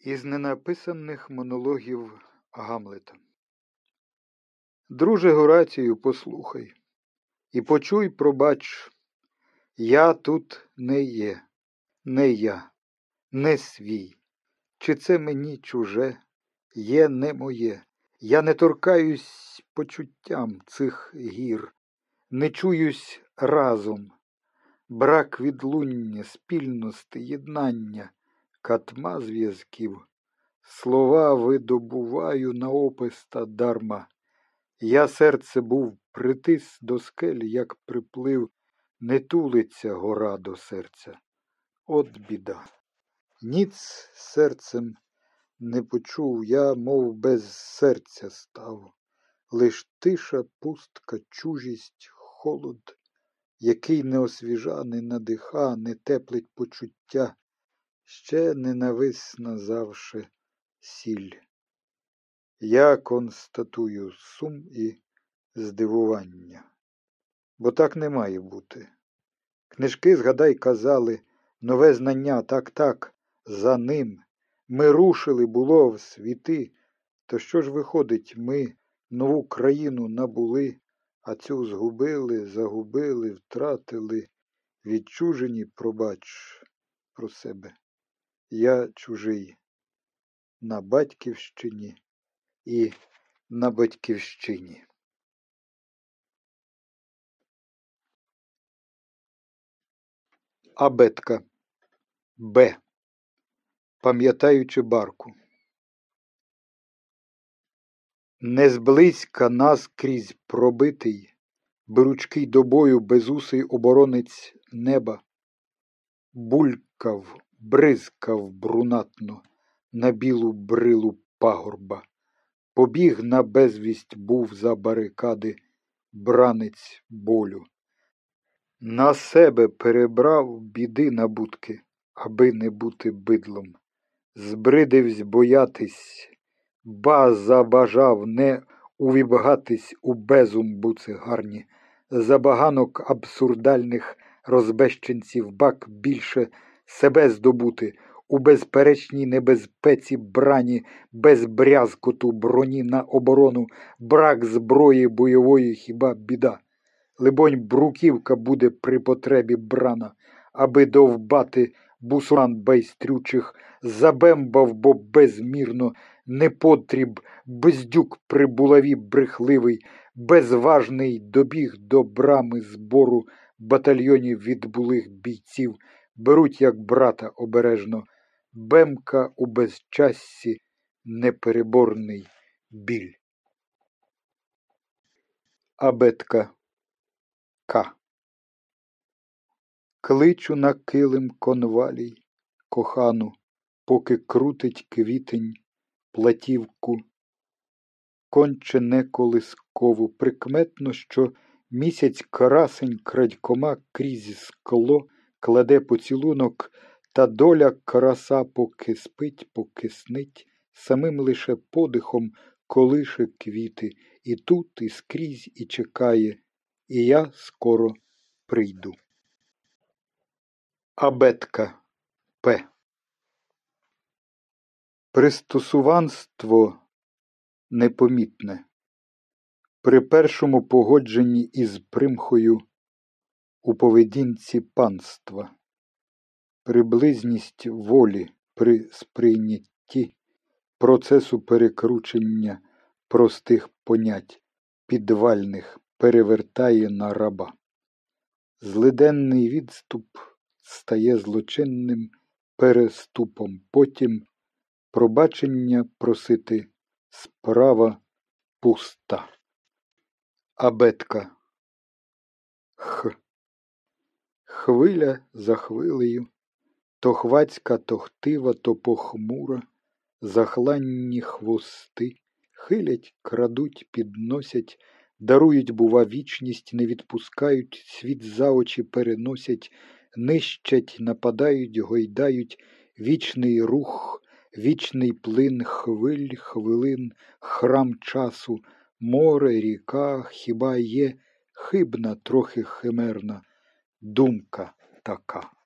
Із ненаписаних монологів Гамлета. Друже Горацію, послухай, і почуй, пробач, я тут не є, не я, не свій. Чи це мені чуже, є не моє. Я не торкаюсь почуттям цих гір, не чуюсь разом, брак відлуння, спільності, єднання катма зв'язків, слова видобуваю на опис та дарма. Я серце був притис до скель, як приплив, не тулиться гора до серця. От біда. Ніц серцем не почув, я, мов без серця став, лиш тиша, пустка, чужість, холод, який не освіжа, не надиха, не теплить почуття, ще ненависна завше сіль. Я констатую сум і здивування, бо так не має бути. Книжки, згадай, казали, нове знання, так, так, за ним. Ми рушили, було в світи. То що ж виходить, ми нову країну набули, а цю згубили, загубили, втратили, відчужені, пробач про себе я чужий на батьківщині і на батьківщині. Абетка Б. Пам'ятаючи барку. Не зблизька нас крізь пробитий, беручкий до бою безусий оборонець неба, булькав бризкав брунатно на білу брилу пагорба. Побіг на безвість був за барикади бранець болю. На себе перебрав біди набутки, аби не бути бидлом. Збридивсь боятись, ба забажав не увібгатись у безум буцегарні, забаганок абсурдальних розбещенців бак більше себе здобути у безперечній небезпеці брані, без брязкоту броні на оборону, брак зброї бойової хіба біда. Либонь, бруківка буде при потребі брана, аби довбати бусуран байстрючих, забембав, бо безмірно непотріб, бездюк при булаві брехливий, безважний добіг до брами збору батальйонів відбулих бійців беруть, як брата обережно, бемка у безчассі непереборний біль. Абетка К. Кличу на килим конвалій кохану, поки крутить квітень платівку, конче не колискову, прикметно, що місяць красень крадькома крізь скло кладе поцілунок, та доля краса поки спить, поки снить, самим лише подихом колише квіти, і тут, і скрізь, і чекає, і я скоро прийду. Абетка П. Пристосуванство непомітне. При першому погодженні із примхою у поведінці панства, приблизність волі при сприйнятті процесу перекручення простих понять, підвальних перевертає на раба. Злиденний відступ стає злочинним переступом, потім пробачення просити справа пуста. Абетка Х хвиля за хвилею, то хвацька, то хтива, то похмура, захланні хвости, хилять, крадуть, підносять, дарують, бува, вічність, не відпускають, світ за очі переносять, нищать, нападають, гойдають, вічний рух, вічний плин хвиль, хвилин, храм часу, море, ріка, хіба є хибна, трохи химерна думка така.